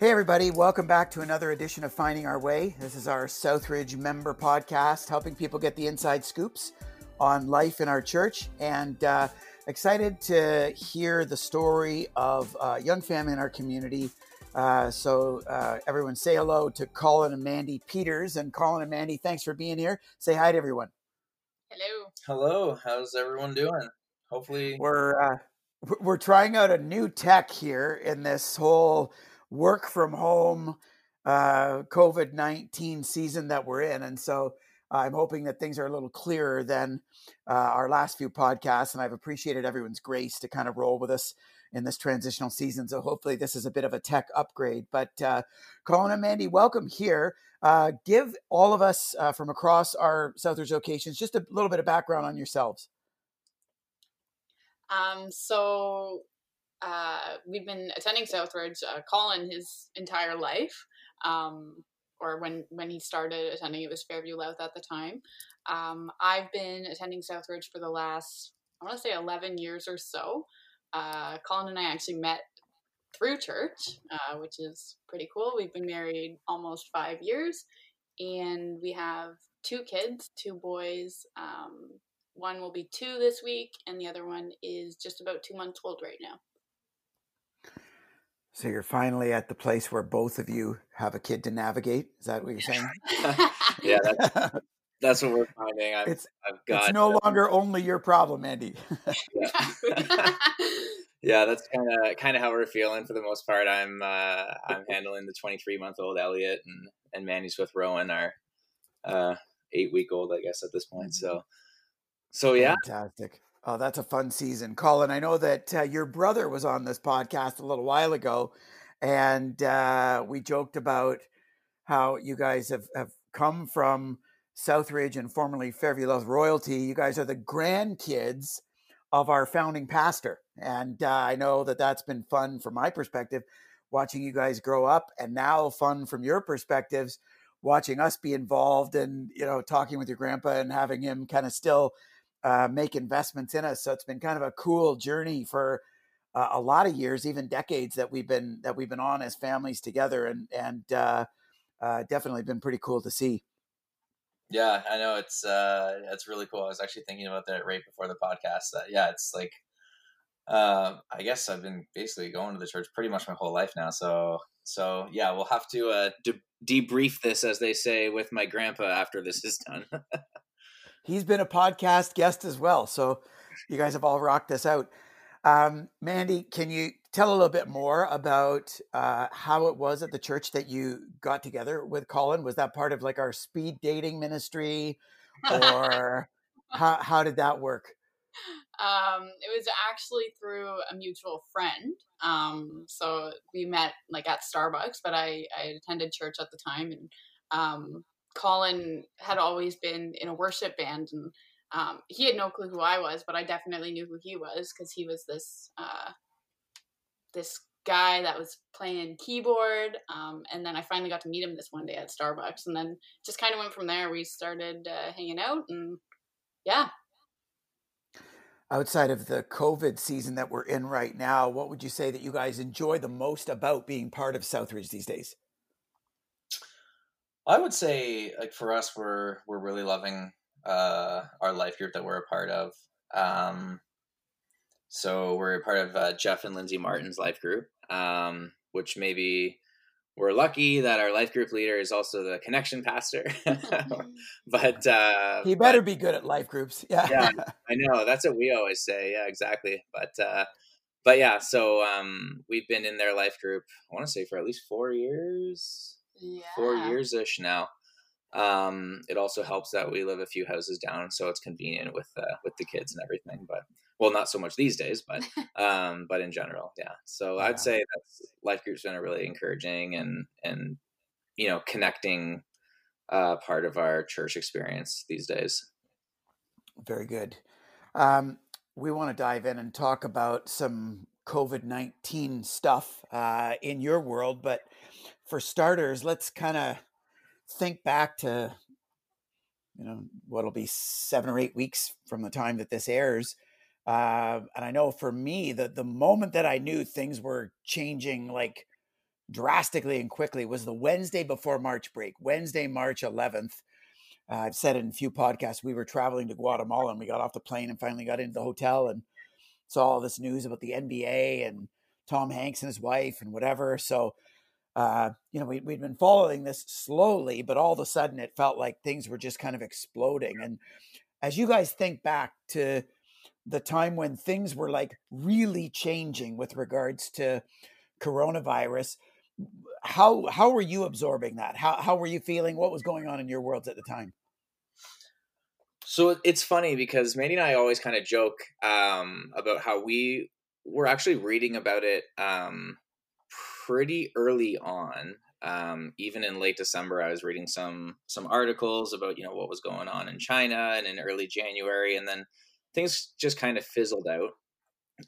Hey, everybody, welcome back to another edition of Finding Our Way. This is our Southridge member podcast, helping people get the inside scoops on life in our church. And uh, excited to hear the story of a young family in our community. Uh, so, uh, everyone say hello to Colin and Mandy Peters. And Colin and Mandy, thanks for being here. Say hi to everyone. Hello. Hello. How's everyone doing? Hopefully, we're uh, we're trying out a new tech here in this whole work from home uh, COVID 19 season that we're in. And so I'm hoping that things are a little clearer than uh, our last few podcasts. And I've appreciated everyone's grace to kind of roll with us in this transitional season. So hopefully this is a bit of a tech upgrade. But uh, Colin and Mandy, welcome here. Uh, give all of us uh, from across our Southridge locations just a little bit of background on yourselves. Um, so uh, we've been attending Southridge, uh, Colin, his entire life. Um, or when when he started attending, it was Fairview Louth at the time. Um, I've been attending Southridge for the last, I want to say, eleven years or so. Uh, Colin and I actually met through church, uh, which is pretty cool. We've been married almost five years, and we have two kids, two boys. Um, one will be two this week, and the other one is just about two months old right now. So you're finally at the place where both of you have a kid to navigate. Is that what you're saying? yeah, that's, that's what we're finding. I've, it's, I've got, it's no longer only your problem, Andy. yeah. yeah, that's kind of kind of how we're feeling for the most part. I'm uh, I'm handling the 23 month old Elliot, and and Mandy's with Rowan, our uh, eight week old, I guess at this point. So so yeah, fantastic. Oh, that's a fun season, Colin. I know that uh, your brother was on this podcast a little while ago, and uh, we joked about how you guys have, have come from Southridge and formerly Fairview Louth royalty. You guys are the grandkids of our founding pastor, and uh, I know that that's been fun from my perspective, watching you guys grow up, and now fun from your perspectives, watching us be involved and you know talking with your grandpa and having him kind of still uh, make investments in us. So it's been kind of a cool journey for uh, a lot of years, even decades that we've been that we've been on as families together, and and uh, uh definitely been pretty cool to see. Yeah, I know it's uh, it's really cool. I was actually thinking about that right before the podcast. That yeah, it's like uh, I guess I've been basically going to the church pretty much my whole life now. So so yeah, we'll have to uh, de- debrief this, as they say, with my grandpa after this is done. he's been a podcast guest as well. So you guys have all rocked this out. Um, Mandy, can you tell a little bit more about uh, how it was at the church that you got together with Colin? Was that part of like our speed dating ministry, or how how did that work? Um, it was actually through a mutual friend. Um, so we met like at Starbucks, but I, I attended church at the time, and um, Colin had always been in a worship band and um, he had no clue who I was, but I definitely knew who he was because he was this uh, this guy that was playing keyboard. Um, and then I finally got to meet him this one day at Starbucks, and then just kind of went from there. We started uh, hanging out, and yeah. Outside of the COVID season that we're in right now, what would you say that you guys enjoy the most about being part of Southridge these days? I would say, like for us, we're we're really loving uh, our life group that we're a part of. Um, so we're a part of uh, Jeff and Lindsay Martin's life group, um, which maybe we're lucky that our life group leader is also the connection pastor. but uh, he better but, be good at life groups. Yeah, yeah, I know. That's what we always say. Yeah, exactly. But uh, but yeah, so um, we've been in their life group. I want to say for at least four years yeah. four years ish now. Um, it also helps that we live a few houses down, so it's convenient with uh, with the kids and everything. But well, not so much these days, but um, but in general, yeah. So yeah. I'd say that life groups been a really encouraging and and you know connecting uh, part of our church experience these days. Very good. Um, we want to dive in and talk about some COVID nineteen stuff uh, in your world, but for starters, let's kind of think back to you know what'll be seven or eight weeks from the time that this airs. Uh, and I know for me, the the moment that I knew things were changing like drastically and quickly was the Wednesday before March break, Wednesday, March 11th. Uh, I've said in a few podcasts. We were traveling to Guatemala and we got off the plane and finally got into the hotel and saw all this news about the NBA and Tom Hanks and his wife and whatever. So, uh, you know, we, we'd been following this slowly, but all of a sudden it felt like things were just kind of exploding. And as you guys think back to the time when things were like really changing with regards to coronavirus, how how were you absorbing that? How how were you feeling? What was going on in your worlds at the time? So it's funny because Mandy and I always kind of joke um, about how we were actually reading about it um, pretty early on. Um, even in late December, I was reading some some articles about you know what was going on in China, and in early January, and then things just kind of fizzled out.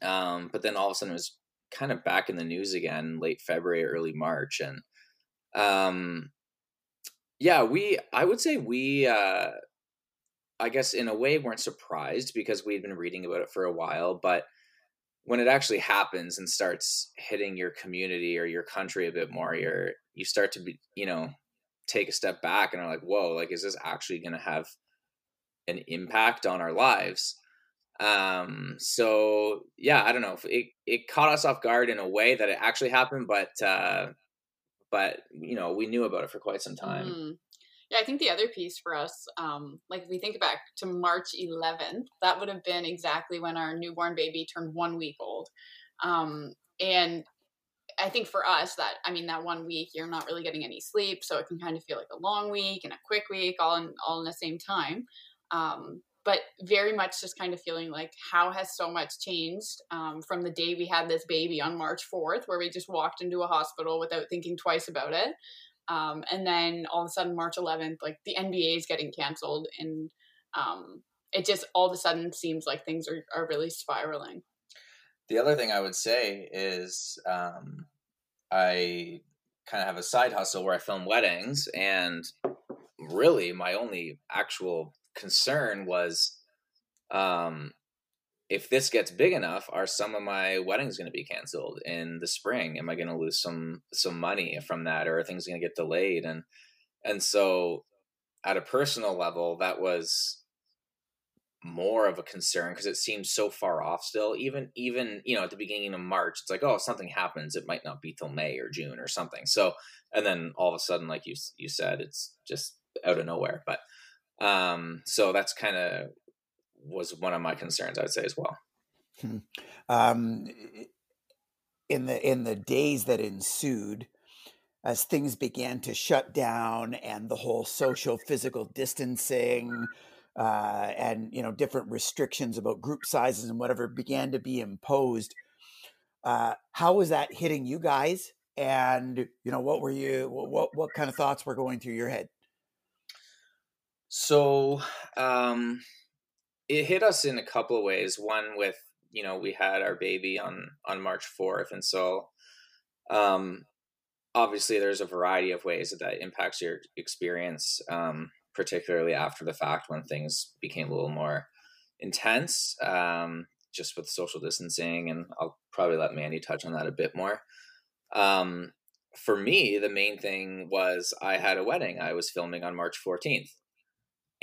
Um, but then all of a sudden, it was kind of back in the news again, late February, early March, and um, yeah, we I would say we uh, I guess in a way weren't surprised because we'd been reading about it for a while, but when it actually happens and starts hitting your community or your country a bit more, you're you start to be, you know, take a step back and are like, whoa, like is this actually gonna have an impact on our lives? Um, so yeah, I don't know. It it caught us off guard in a way that it actually happened, but uh but you know, we knew about it for quite some time. Mm. Yeah, I think the other piece for us, um, like if we think back to March 11th, that would have been exactly when our newborn baby turned one week old. Um, and I think for us that I mean that one week you're not really getting any sleep, so it can kind of feel like a long week and a quick week all in all in the same time. Um, but very much just kind of feeling like how has so much changed um, from the day we had this baby on March 4th, where we just walked into a hospital without thinking twice about it, um, and then all of a sudden, March 11th, like the NBA is getting canceled, and um, it just all of a sudden seems like things are, are really spiraling. The other thing I would say is um, I kind of have a side hustle where I film weddings, and really my only actual concern was um, if this gets big enough, are some of my weddings going to be canceled in the spring? Am I going to lose some some money from that, or are things going to get delayed? And and so, at a personal level, that was more of a concern because it seems so far off still. Even even you know at the beginning of March, it's like oh, if something happens, it might not be till May or June or something. So and then all of a sudden, like you you said, it's just out of nowhere. But um, so that's kind of was one of my concerns, I would say as well. Hmm. Um, in the in the days that ensued, as things began to shut down and the whole social physical distancing uh, and you know different restrictions about group sizes and whatever began to be imposed, uh, how was that hitting you guys? And you know what were you what what kind of thoughts were going through your head? So um, it hit us in a couple of ways. One with you know we had our baby on on March fourth, and so um, obviously there's a variety of ways that that impacts your experience, um, particularly after the fact when things became a little more intense, um, just with social distancing, and I'll probably let Mandy touch on that a bit more. Um, for me, the main thing was I had a wedding I was filming on March 14th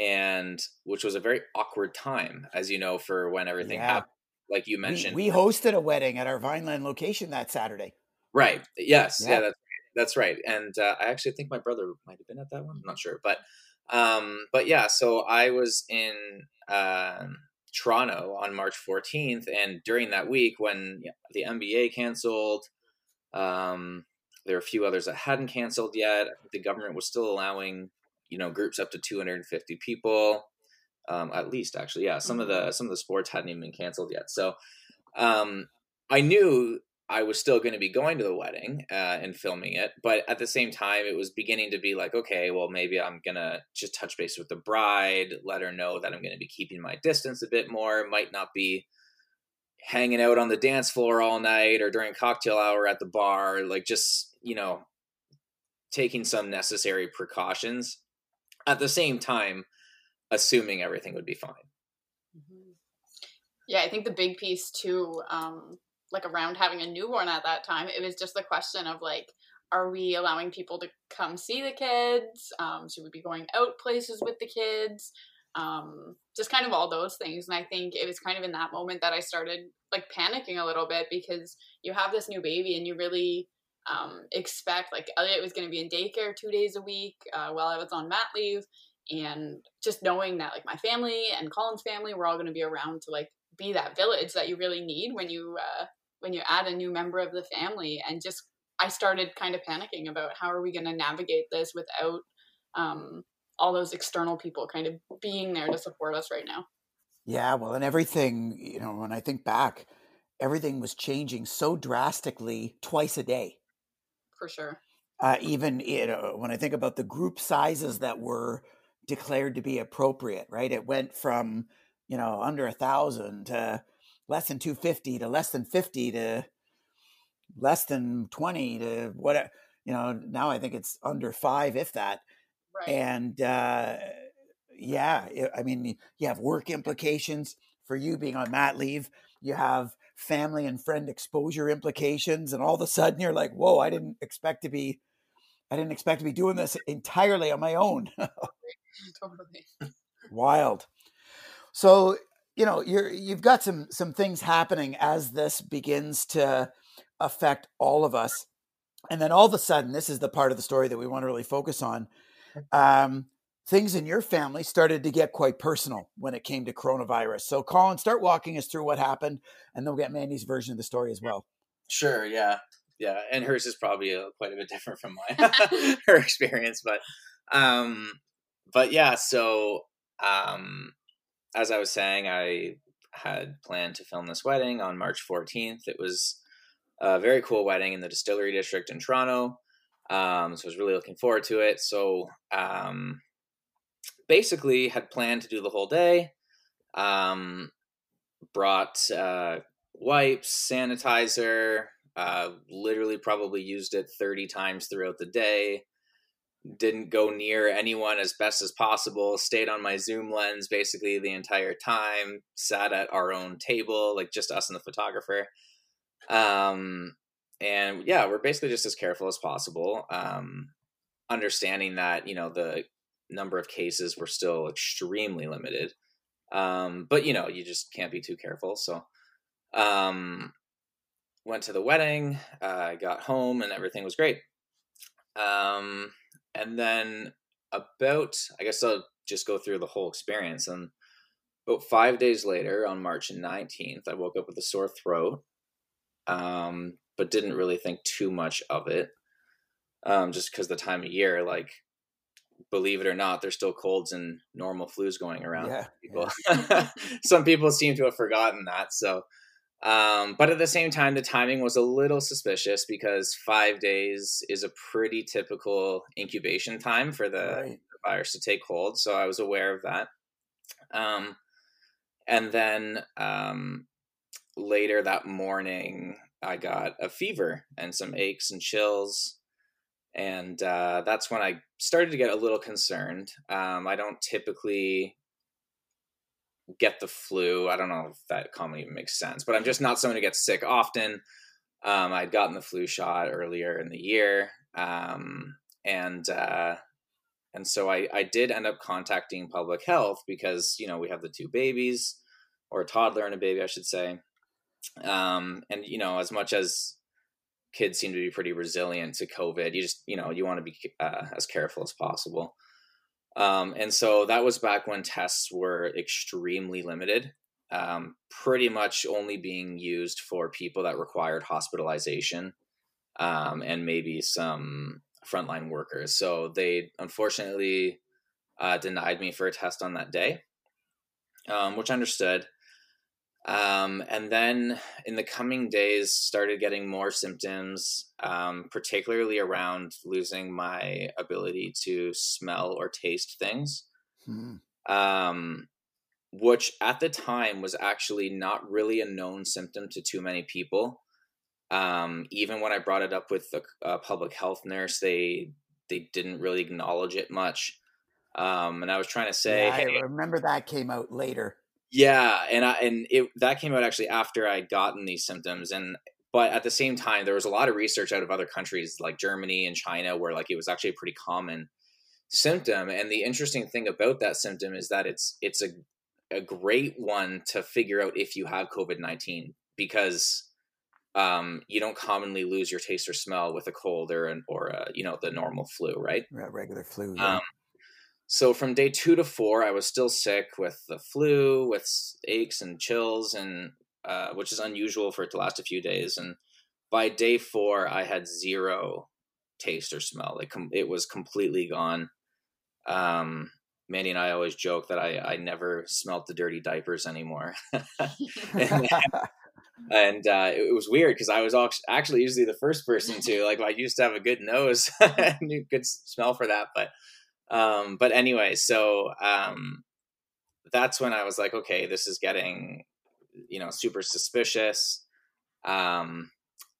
and which was a very awkward time, as you know, for when everything yeah. happened. Like you mentioned, we, we, hosted a wedding at our Vineland location that Saturday. Right. Yes. Yeah. yeah that's that's right. And uh, I actually think my brother might have been at that one. I'm not sure, but um, but yeah. So I was in uh, Toronto on March 14th, and during that week when the NBA canceled, um, there were a few others that hadn't canceled yet. The government was still allowing you know groups up to 250 people um, at least actually yeah some mm-hmm. of the mm-hmm. some of the sports hadn't even been canceled yet so um, i knew i was still going to be going to the wedding uh, and filming it but at the same time it was beginning to be like okay well maybe i'm gonna just touch base with the bride let her know that i'm going to be keeping my distance a bit more might not be hanging out on the dance floor all night or during cocktail hour at the bar like just you know taking some necessary precautions at the same time assuming everything would be fine mm-hmm. yeah i think the big piece too um like around having a newborn at that time it was just the question of like are we allowing people to come see the kids? Um, should we be going out places with the kids? Um, just kind of all those things. And I think it was kind of in that moment that I started like panicking a little bit because you have this new baby and you really um, expect like Elliot was going to be in daycare two days a week uh, while I was on mat leave, and just knowing that like my family and Colin's family were all going to be around to like be that village that you really need when you uh, when you add a new member of the family, and just I started kind of panicking about how are we going to navigate this without um, all those external people kind of being there to support us right now. Yeah, well, and everything, you know, when I think back, everything was changing so drastically twice a day. For sure. Uh, even you know, when I think about the group sizes that were declared to be appropriate, right? It went from you know under a thousand to less than two fifty to less than fifty to less than twenty to what you know. Now I think it's under five, if that. Right. And uh, yeah, I mean, you have work implications for you being on mat leave. You have family and friend exposure implications, and all of a sudden you're like, "Whoa! I didn't expect to be, I didn't expect to be doing this entirely on my own." totally. Wild. So you know you're you've got some some things happening as this begins to affect all of us, and then all of a sudden, this is the part of the story that we want to really focus on. Um, things in your family started to get quite personal when it came to coronavirus. So, Colin, start walking us through what happened, and then we'll get Mandy's version of the story as well. Sure. Yeah. Yeah. And hers is probably a, quite a bit different from mine, her experience. But, um, but yeah. So, um, as I was saying, I had planned to film this wedding on March 14th. It was a very cool wedding in the Distillery District in Toronto. Um, so I was really looking forward to it. So, um, basically had planned to do the whole day. Um, brought uh, wipes, sanitizer, uh, literally probably used it 30 times throughout the day. Didn't go near anyone as best as possible. Stayed on my Zoom lens basically the entire time. Sat at our own table, like just us and the photographer. Um, and yeah, we're basically just as careful as possible. Um, understanding that you know the number of cases were still extremely limited. Um, but you know, you just can't be too careful. So, um, went to the wedding, uh, got home, and everything was great. Um, and then about, I guess I'll just go through the whole experience. And about five days later, on March 19th, I woke up with a sore throat, um, but didn't really think too much of it. Um, just because the time of year, like believe it or not, there's still colds and normal flus going around. Yeah, people. Yeah. Some people seem to have forgotten that. So, um, but at the same time, the timing was a little suspicious because five days is a pretty typical incubation time for the, right. virus to take hold. So I was aware of that. Um, and then um, later that morning, I got a fever and some aches and chills and uh, that's when I started to get a little concerned. Um, I don't typically get the flu. I don't know if that comment even makes sense, but I'm just not someone who gets sick often. Um, I'd gotten the flu shot earlier in the year, um, and uh, and so I, I did end up contacting public health because you know we have the two babies, or a toddler and a baby, I should say. Um, and you know, as much as kids seem to be pretty resilient to COVID. You just, you know, you want to be uh, as careful as possible. Um, and so that was back when tests were extremely limited, um, pretty much only being used for people that required hospitalization um, and maybe some frontline workers. So they unfortunately uh, denied me for a test on that day, um, which I understood. Um, and then in the coming days, started getting more symptoms, um, particularly around losing my ability to smell or taste things. Hmm. Um, which at the time was actually not really a known symptom to too many people. Um, even when I brought it up with the uh, public health nurse, they they didn't really acknowledge it much. Um, and I was trying to say, yeah, I remember that came out later. Yeah, and I and it that came out actually after I'd gotten these symptoms, and but at the same time, there was a lot of research out of other countries like Germany and China where like it was actually a pretty common symptom. And the interesting thing about that symptom is that it's it's a a great one to figure out if you have COVID nineteen because um, you don't commonly lose your taste or smell with a cold or an, or a, you know the normal flu, right? Regular flu. Yeah. Um, so from day two to four, I was still sick with the flu, with aches and chills, and uh, which is unusual for it to last a few days. And by day four, I had zero taste or smell. Like com- it was completely gone. Um, Mandy and I always joke that I, I never smelt the dirty diapers anymore. and, and uh, it was weird because I was actually usually the first person to like. I used to have a good nose, and good smell for that, but um, but anyway, so um, that's when I was like, okay, this is getting, you know, super suspicious. Um,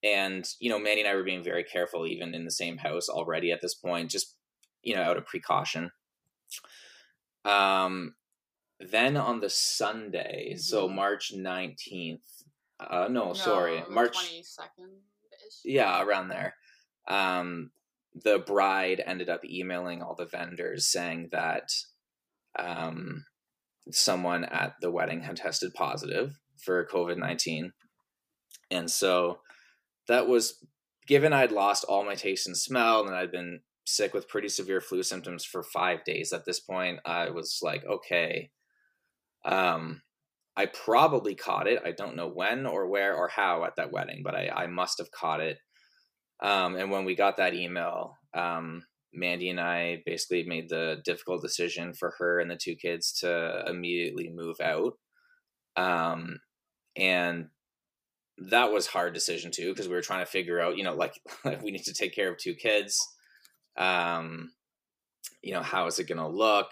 and you know, Mandy and I were being very careful, even in the same house already at this point, just you know, out of precaution. Um, then on the Sunday, mm-hmm. so March nineteenth. Uh, no, no sorry, March twenty second. Yeah, around there. Um, the bride ended up emailing all the vendors saying that um, someone at the wedding had tested positive for COVID 19. And so that was given I'd lost all my taste and smell and I'd been sick with pretty severe flu symptoms for five days at this point, I was like, okay, um, I probably caught it. I don't know when or where or how at that wedding, but I, I must have caught it. Um, and when we got that email, um, Mandy and I basically made the difficult decision for her and the two kids to immediately move out. Um, and that was hard decision too because we were trying to figure out, you know, like, like we need to take care of two kids. Um, you know, how is it going to look?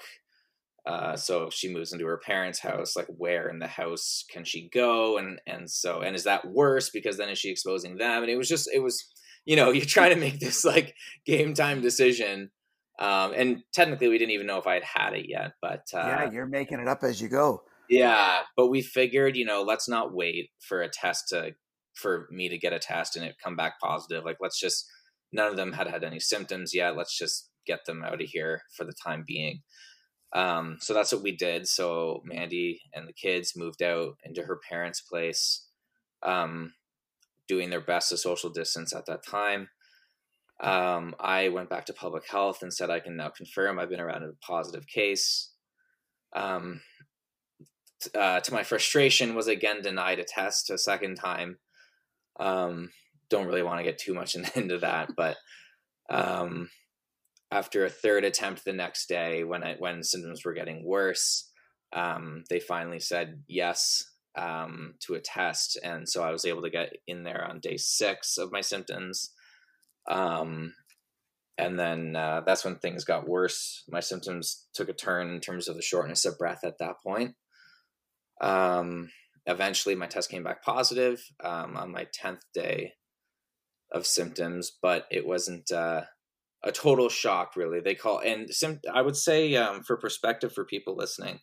Uh, so if she moves into her parents' house, like where in the house can she go? And and so and is that worse because then is she exposing them? And it was just it was you know, you're trying to make this like game time decision. Um, and technically, we didn't even know if I had had it yet, but uh, yeah, you're making it up as you go. Yeah, but we figured, you know, let's not wait for a test to for me to get a test and it come back positive. Like, let's just none of them had had any symptoms yet. Let's just get them out of here for the time being. Um, so that's what we did. So Mandy and the kids moved out into her parents' place. Um, doing their best to social distance at that time. Um, I went back to public health and said I can now confirm I've been around a positive case. Um, uh, to my frustration, was again denied a test a second time. Um, don't really want to get too much into that, but um, after a third attempt the next day, when I, when symptoms were getting worse, um, they finally said yes um, to a test, and so I was able to get in there on day six of my symptoms. Um, and then uh, that's when things got worse. My symptoms took a turn in terms of the shortness of breath at that point. Um, eventually, my test came back positive um, on my tenth day of symptoms, but it wasn't uh, a total shock, really. They call and sim- I would say um, for perspective for people listening,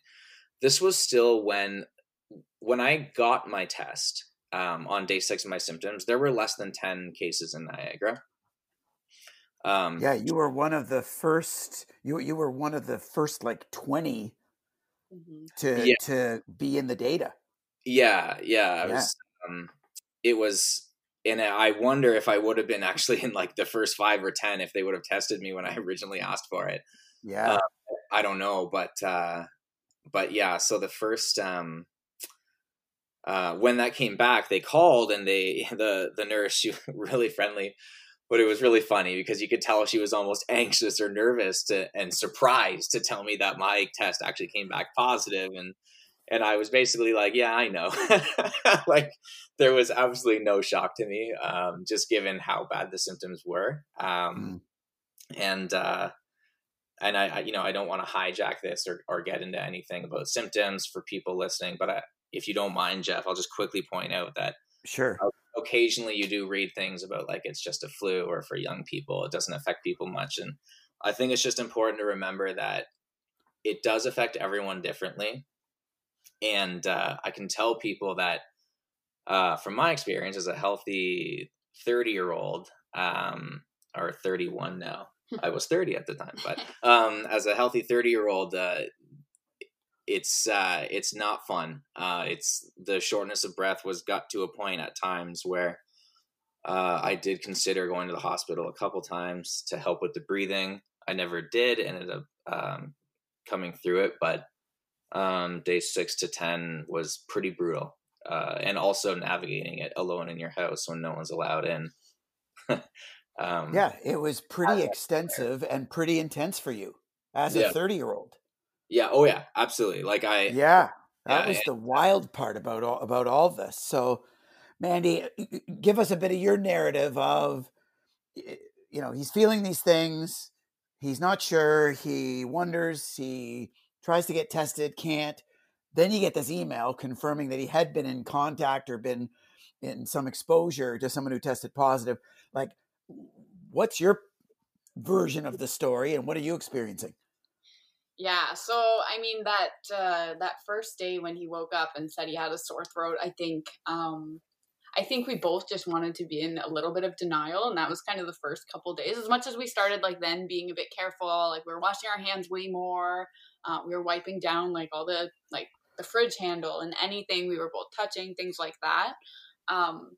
this was still when when I got my test um, on day six of my symptoms, there were less than 10 cases in Niagara. Um, yeah, you were one of the first. You you were one of the first like 20 mm-hmm. to yeah. to be in the data. Yeah, yeah. I yeah. was. Um, it was, and I wonder if I would have been actually in like the first five or ten if they would have tested me when I originally asked for it. Yeah, uh, I don't know, but uh, but yeah. So the first um, uh, when that came back, they called and they the the nurse she was really friendly, but it was really funny because you could tell she was almost anxious or nervous to and surprised to tell me that my test actually came back positive and and I was basically like, yeah, I know. like there was absolutely no shock to me, um, just given how bad the symptoms were. Um, mm. And uh, and I, I, you know, I don't want to hijack this or, or get into anything about symptoms for people listening, but I, if you don't mind, Jeff, I'll just quickly point out that sure. occasionally you do read things about like it's just a flu or for young people it doesn't affect people much and i think it's just important to remember that it does affect everyone differently and uh, i can tell people that uh, from my experience as a healthy 30 year old, um, or 31 now, I was 30 at the time, but um, as a healthy 30 year old, uh, it's uh, it's not fun. Uh, it's the shortness of breath was got to a point at times where uh, I did consider going to the hospital a couple times to help with the breathing. I never did. Ended up um, coming through it, but um, day six to ten was pretty brutal, uh, and also navigating it alone in your house when no one's allowed in. um, yeah, it was pretty extensive and pretty intense for you as yeah. a thirty-year-old. Yeah. Oh, yeah. Absolutely. Like I. Yeah, that yeah, was the wild part about all about all this. So, Mandy, uh, give us a bit of your narrative of, you know, he's feeling these things. He's not sure. He wonders. He tries to get tested, can't. Then you get this email confirming that he had been in contact or been in some exposure to someone who tested positive. Like, what's your version of the story and what are you experiencing? Yeah, so I mean that uh, that first day when he woke up and said he had a sore throat, I think um, I think we both just wanted to be in a little bit of denial, and that was kind of the first couple days. As much as we started like then being a bit careful, like we were washing our hands way more, uh, we were wiping down like all the like the fridge handle and anything we were both touching, things like that. Um,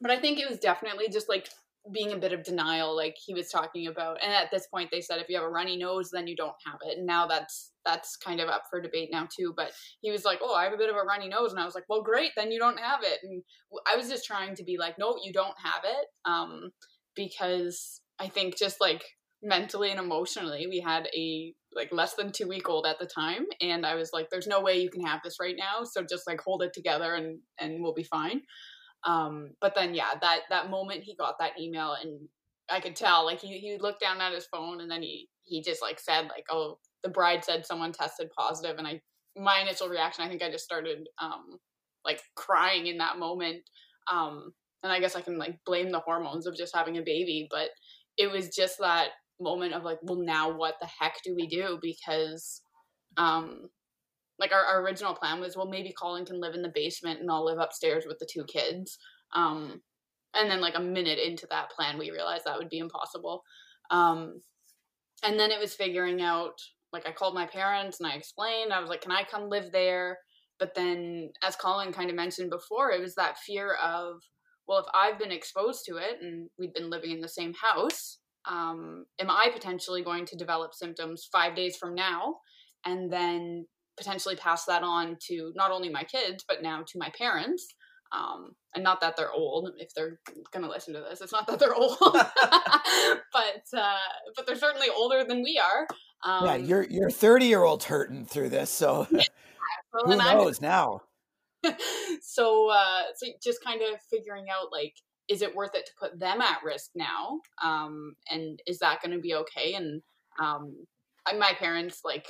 but I think it was definitely just like being a bit of denial like he was talking about and at this point they said if you have a runny nose then you don't have it. And now that's that's kind of up for debate now too but he was like oh i have a bit of a runny nose. And i was like well great then you don't have it. And i was just trying to be like no you don't have it um because i think just like mentally and emotionally we had a like less than two week old at the time and i was like there's no way you can have this right now so just like hold it together and and we'll be fine um, but then yeah, that that moment he got that email and I could tell like he he looked down at his phone and then he he just like said like oh the bride said someone tested positive and I my initial reaction I think I just started um like crying in that moment um and I guess I can like blame the hormones of just having a baby but it was just that moment of like well now what the heck do we do? Because um like our, our original plan was well maybe colin can live in the basement and i'll live upstairs with the two kids. Um and then like a minute into that plan we realized that would be impossible. Um and then it was figuring out like i called my parents and i explained. I was like can i come live there? But then as colin kind of mentioned before it was that fear of well if i've been exposed to it and we've been living in the same house um, am i potentially going to develop symptoms five days from now? And then potentially pass that on to not only my kids but now to my parents. Um, and not that they're old if they're gonna listen to this it's not that they're old. But uh, but they're certainly older than we are. Um, yeah you're 30 year old's hurting through this so yeah, who knows I'm, now? So uh so just kind of figuring out like is it worth it to put them at risk now? Um and is that going to be okay? And um my parents like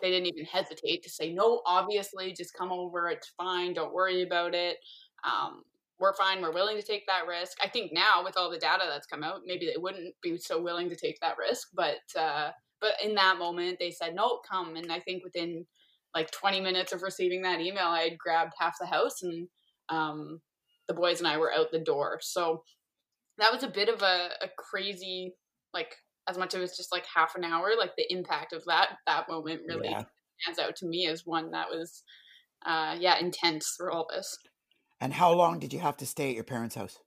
they didn't even hesitate to say no obviously just come over it's fine don't worry about it um, we're fine we're willing to take that risk. I think now with all the data that's come out maybe they wouldn't be so willing to take that risk but uh, but in that moment they said no come and i think within like 20 minutes of receiving that email i had grabbed half the house and um, the boys and i were out the door. So that was a bit of a, a crazy like as much as it's just like half an hour, like the impact of that that moment really yeah. stands out to me as one that was uh yeah, intense for all this. And how long did you have to stay at your parents' house?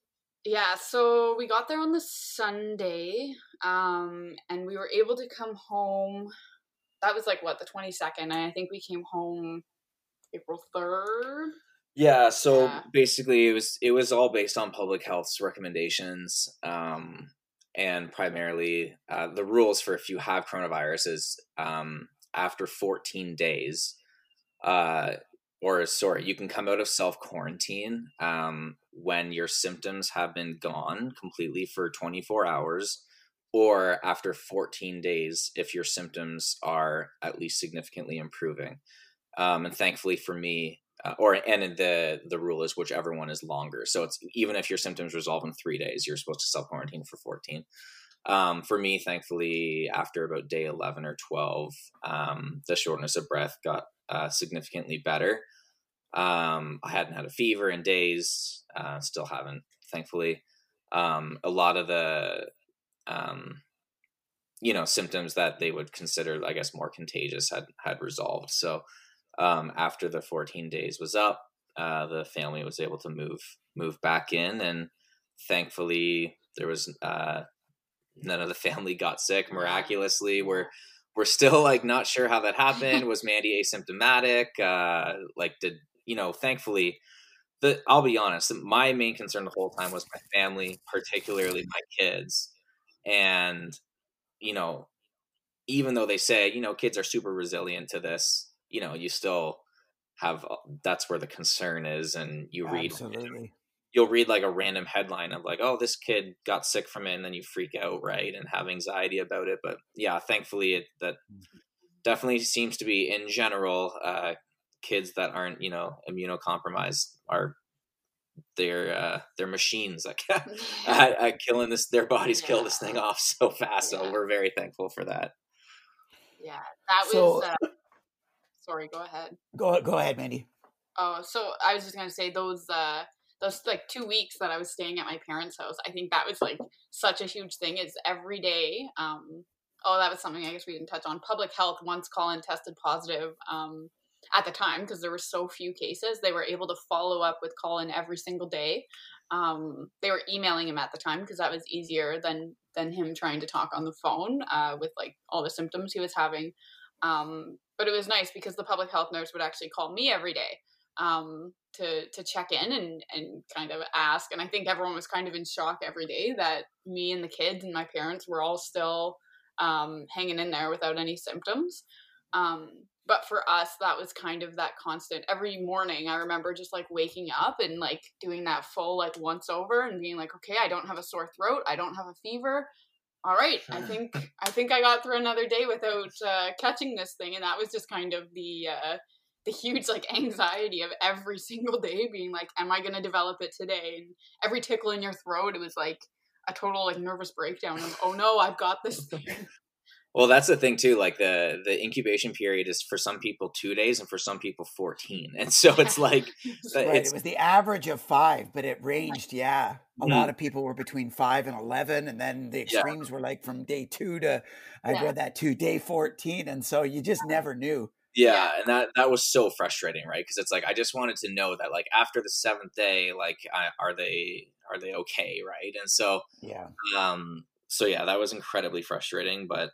Yeah, so we got there on the Sunday, um, and we were able to come home. That was like what the twenty second. I think we came home April third. Yeah, so yeah. basically it was it was all based on public health's recommendations. Um, and primarily uh, the rules for if you have coronavirus is um, after 14 days uh, or sorry you can come out of self quarantine um, when your symptoms have been gone completely for 24 hours or after 14 days if your symptoms are at least significantly improving. Um, and thankfully for me uh, or and the the rule is whichever one is longer. So it's even if your symptoms resolve in three days, you're supposed to self quarantine for fourteen. Um, for me, thankfully, after about day eleven or twelve, um, the shortness of breath got uh, significantly better. Um, I hadn't had a fever in days. Uh, still haven't, thankfully. Um, a lot of the, um, you know, symptoms that they would consider, I guess, more contagious had had resolved. So um, after the 14 days was up, uh, the family was able to move move back in, and thankfully there was uh, none of the family got sick miraculously. We're we're still like not sure how that happened. Was Mandy asymptomatic? Uh, like did you know? Thankfully, the I'll be honest. My main concern the whole time was my family, particularly my kids, and you know, even though they say you know kids are super resilient to this, you know, you still have uh, that's where the concern is, and you read Absolutely. you'll read like a random headline of like, oh, this kid got sick from it, and then you freak out, right, and have anxiety about it. But yeah, thankfully, it that Mm-hmm. definitely seems to be in general, uh, kids that aren't you know immunocompromised are they're uh, they're machines like at, at killing this. Their bodies kill this thing off so fast. So we're very thankful for that. Yeah, that So- was. Uh, sorry, go ahead. Go go ahead, Mandy. Oh, so I was just gonna say those uh those like two weeks that I was staying at my parents' house. I think that was like such a huge thing. Is every day. Um, oh, that was something I guess we didn't touch on. Public health. Once Colin tested positive. Um, at the time because there were so few cases, they were able to follow up with Colin every single day. Um, they were emailing him at the time because that was easier than than him trying to talk on the phone uh, with like all the symptoms he was having. Um, but it was nice because the public health nurse would actually call me every day um, to to check in and and kind of ask. And I think everyone was kind of in shock every day that me and the kids and my parents were all still um, hanging in there without any symptoms. Um, but for us, that was kind of that constant. Every morning, I remember just like waking up and like doing that full like once over and being like, okay, I don't have a sore throat, I don't have a fever. All right, I think I think I got through another day without uh, catching this thing, and that was just kind of the uh, the huge like anxiety of every single day being like, am I gonna develop it today? And every tickle in your throat, it was like a total like nervous breakdown of, oh no, I've got this thing. Well, that's the thing too. Like the the incubation period is for some people two days, and for some people fourteen. And so it's like Right. it's It was the average of five, but it ranged. Yeah, a Mhm. lot of people were between five and eleven, and then the extremes were like from day two to I Yeah. read that to day fourteen, and so you just never knew. yeah, Yeah. and that that was so frustrating, right? Because it's like I just wanted to know that like after the seventh day, like I, are they are they okay, right? And so Yeah, um so yeah that was incredibly frustrating but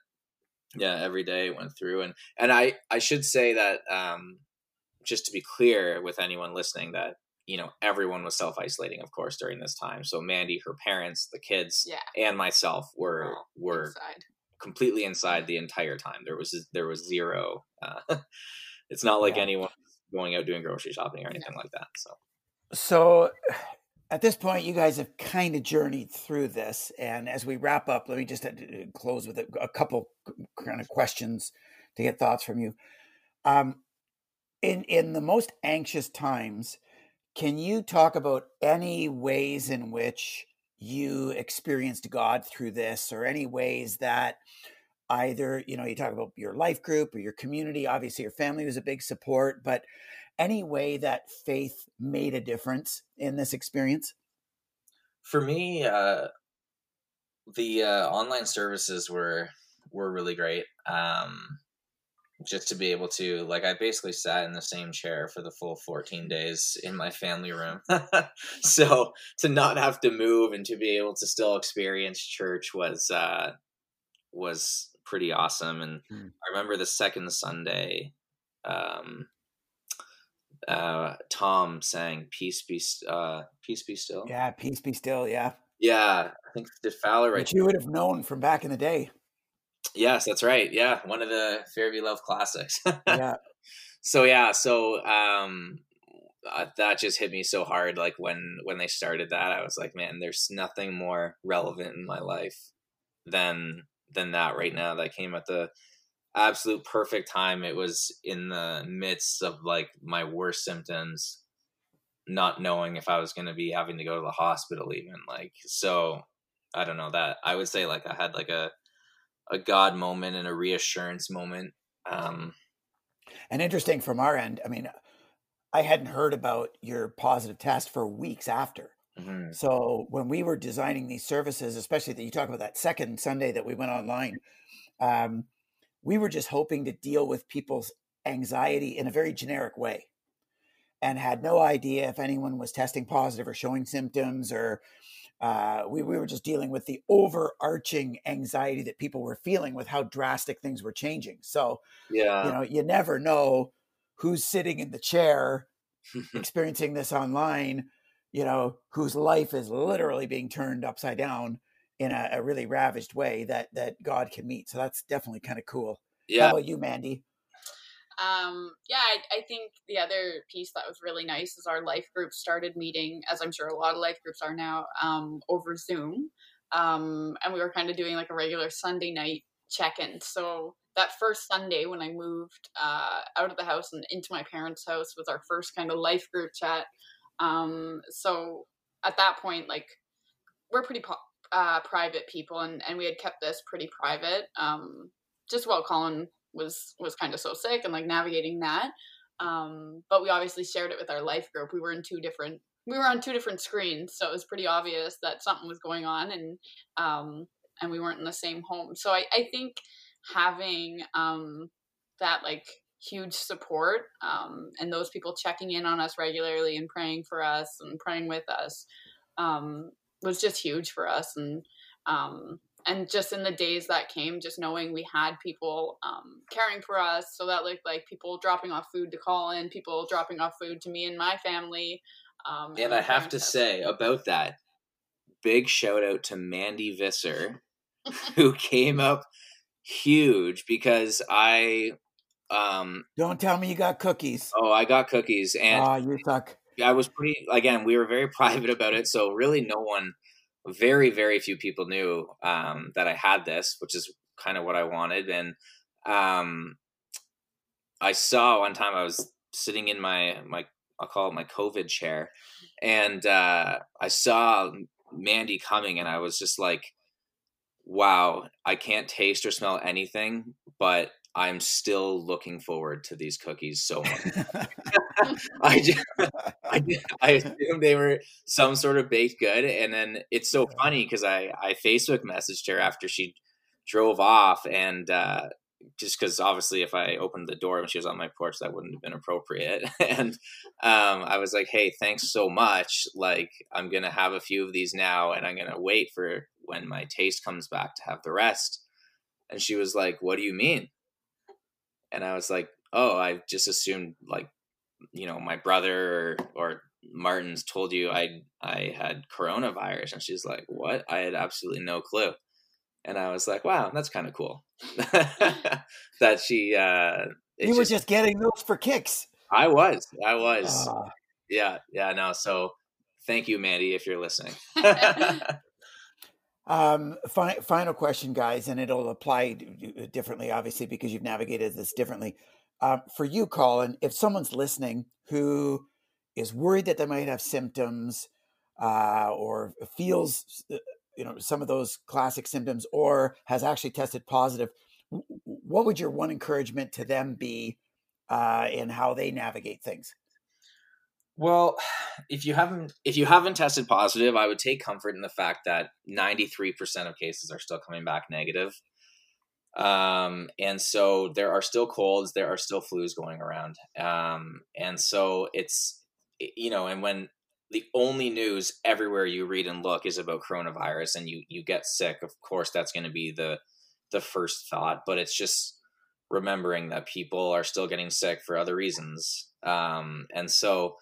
yeah every day went through and and i i should say that um just to be clear with anyone listening that you know everyone was self-isolating of course during this time so mandy her parents the kids Yeah. and myself were all were Inside. completely inside the entire time there was there was zero uh, it's not like Yeah. anyone going out doing grocery shopping or anything like that so So at this point, you guys have kind of journeyed through this. And as we wrap up, let me just uh, close with a, a couple kind of questions to get thoughts from you. Um, in in the most anxious times, can you talk about any ways in which you experienced God through this, or any ways that either you know you talk about your life group or your community? Obviously, your family was a big support, but any way that faith made a difference in this experience? for me uh the uh online services were were really great um just to be able to like i basically sat in the same chair for the full 14 days in my family room so to not have to move and to be able to still experience church was uh was pretty awesome and Hmm. i remember the second sunday um uh tom sang peace be uh peace be still Yeah, peace be still. Yeah, yeah, I think did Fowler right? which you would have known from back in the day. Yes, that's right. Yeah, one of the Fairview Louth classics. Yeah, so yeah, so um, uh, that just hit me so hard. Like when when they started that, I was like, man, there's nothing more relevant in my life than than that right now. That came at the absolute perfect time. It was in the midst of like my worst symptoms, not knowing if I was going to be having to go to the hospital even. Like so, I don't know that I would say like I had like a a God moment and a reassurance moment. Um, and interesting from our end. I mean, I hadn't heard about your positive test for weeks after. Mhm. So when we were designing these services, especially that you talk about that second Sunday that we went online, um, we were just hoping to deal with people's anxiety in a very generic way and had no idea if anyone was testing positive or showing symptoms or uh, we, we were just dealing with the overarching anxiety that people were feeling with how drastic things were changing so Yeah. you know you never know who's sitting in the chair experiencing this online you know whose life is literally being turned upside down in a, a really ravaged way that that god can meet so that's definitely kind of cool how yeah. about you mandy Um, yeah, I, I think the other piece that was really nice is our life group started meeting, as I'm sure a lot of life groups are now, um, over Zoom. Um, and we were kind of doing like a regular Sunday night check in. So that first Sunday when I moved uh, out of the house and into my parents' house was our first kind of life group chat. Um, so at that point, like, we're pretty po- uh, private people, and, and we had kept this pretty private. Um, just while Colin was was kind of so sick and like navigating that. Um, but we obviously shared it with our life group. We were in two different we were on two different screens, so it was pretty obvious that something was going on and um and we weren't in the same home. So I, I think having um that like huge support um and those people checking in on us regularly and praying for us and praying with us um was just huge for us and um and just in the days that came just knowing we had people um, caring for us so that looked like people dropping off food to Colin people dropping off food to me and my family um, And my I have to parents' say about that, big shout out to Mandy Visser, who came up huge because I um don't tell me you got cookies. Oh I got cookies and ah you suck I was pretty again, we were very private about it, so really no one very, very few people knew um that I had this, which is kind of what I wanted. And um I saw one time I was sitting in my my I'll call it my COVID chair, and uh I saw Mandy coming and I was just like, wow, I can't taste or smell anything, but I'm still looking forward to these cookies so much. I just, I, I assumed they were some sort of baked good, and then it's so funny because I I Facebook messaged her after she drove off, and uh, just because obviously if I opened the door when she was on my porch, that wouldn't have been appropriate, and um, I was like, hey, thanks so much. Like I'm gonna have a few of these now, and I'm gonna wait for when my taste comes back to have the rest. And she was like, what do you mean? And I was like, oh, I just assumed like you know my brother or, or martin's told you i i had coronavirus. And she's like what? I had absolutely no clue. And i was like wow that's kind of cool. That she uh you were just getting those for kicks. I was i was. Ah. yeah yeah no so thank you mandy if you're listening Um, fi- final question, guys, and it'll apply differently, obviously, because you've navigated this differently. Um, for you, Colin, if someone's listening who is worried that they might have symptoms uh, or feels, uh, you know, some of those classic symptoms, or has actually tested positive, what would your one encouragement to them be uh, in how they navigate things? Well, if you haven't if you haven't tested positive, I would take comfort in the fact that 93% of cases are still coming back negative. Um, and so there are still colds, there are still flus going around. Um, and so it's you know, and when the only news everywhere you read and look is about coronavirus and you you get sick, of course that's going to be the the first thought, but it's just remembering that people are still getting sick for other reasons. Um, and so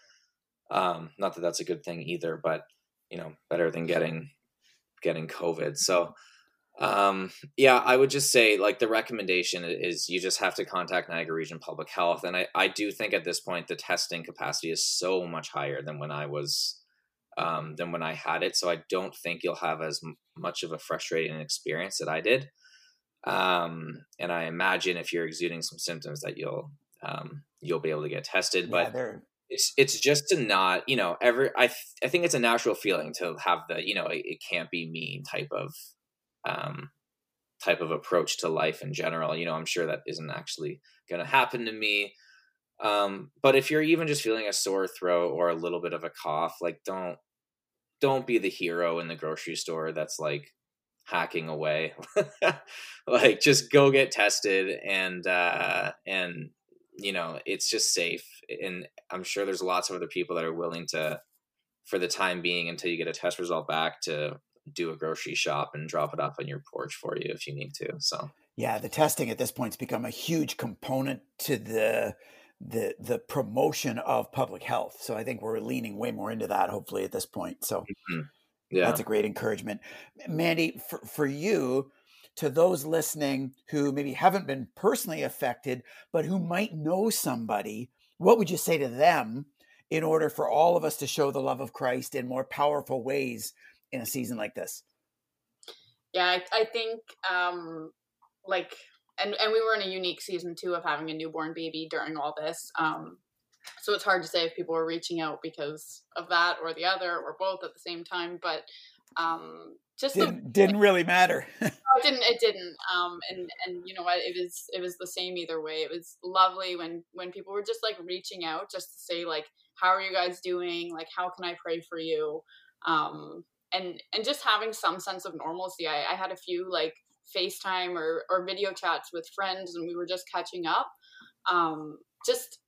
um not that that's a good thing either but you know better than getting getting covid. So um yeah i would just say like the recommendation is you just have to contact niagara region public health and i i do think at this point the testing capacity is so much higher than when i was um than when i had it so i don't think you'll have as m- much of a frustrating experience that i did. Um and i imagine if you're exuding some symptoms that you'll um you'll be able to get tested Yeah, but they're it's it's just to not you know ever I th- I think it's a natural feeling to have the you know it, it can't be me type of um type of approach to life in general you know I'm sure that isn't actually going to happen to me Um, but if you're even just feeling a sore throat or a little bit of a cough, like don't don't be the hero in the grocery store that's like hacking away. like just go get tested and uh and you know, it's just safe and I'm sure there's lots of other people that are willing to for the time being until you get a test result back to do a grocery shop and drop it off on your porch for you if you need to. So yeah, the testing at this point has become a huge component to the the the promotion of public health. So I think we're leaning way more into that hopefully at this point. So mm-hmm. yeah. That's a great encouragement. Mandy, for, for you, to those listening who maybe haven't been personally affected, but who might know somebody, what would you say to them in order for all of us to show the love of Christ in more powerful ways in a season like this? Yeah, I, I think um, like and and we were in a unique season too of having a newborn baby during all this. Um, so it's hard to say if people were reaching out because of that or the other or both at the same time. But um, just didn't, the, didn't really matter. it didn't. It didn't. Um, and and you know what? It was it was the same either way. It was lovely when when people were just like reaching out just to say like, how are you guys doing? Like, how can I pray for you? Um, and and just having some sense of normalcy. I, I had a few like FaceTime or, or video chats with friends and we were just catching up. Um, just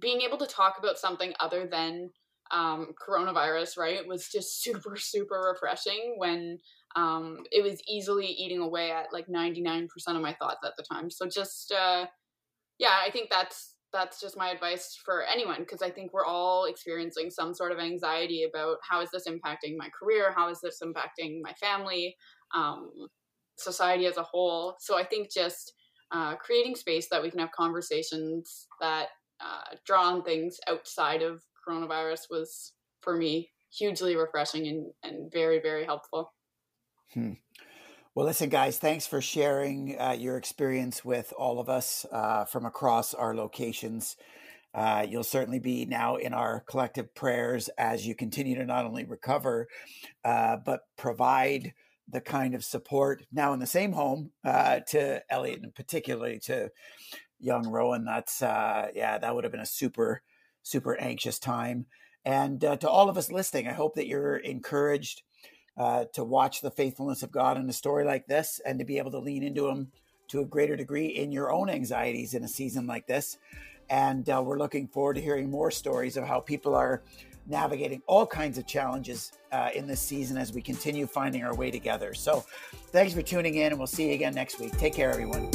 being able to talk about something other than um, coronavirus, right, was just super, super refreshing when um, it was easily eating away at like 99% of my thoughts at the time. So just, uh, yeah, I think that's that's just my advice for anyone because I think we're all experiencing some sort of anxiety about how is this impacting my career, how is this impacting my family, um, society as a whole. So I think just uh, creating space that we can have conversations that uh, draw on things outside of coronavirus was for me hugely refreshing and, and very very helpful. Hmm. Well, listen, guys, thanks for sharing uh, your experience with all of us uh, from across our locations. Uh, you'll certainly be now in our collective prayers as you continue to not only recover, uh, but provide the kind of support now in the same home uh, to Elliot and particularly to young Rowan. That's uh, yeah, that would have been a super super anxious time. And uh, to all of us listening, I hope that you're encouraged uh, to watch the faithfulness of God in a story like this, and to be able to lean into Him to a greater degree in your own anxieties in a season like this. And uh, we're looking forward to hearing more stories of how people are navigating all kinds of challenges uh, in this season as we continue finding our way together. So, thanks for tuning in, and we'll see you again next week. Take care, everyone.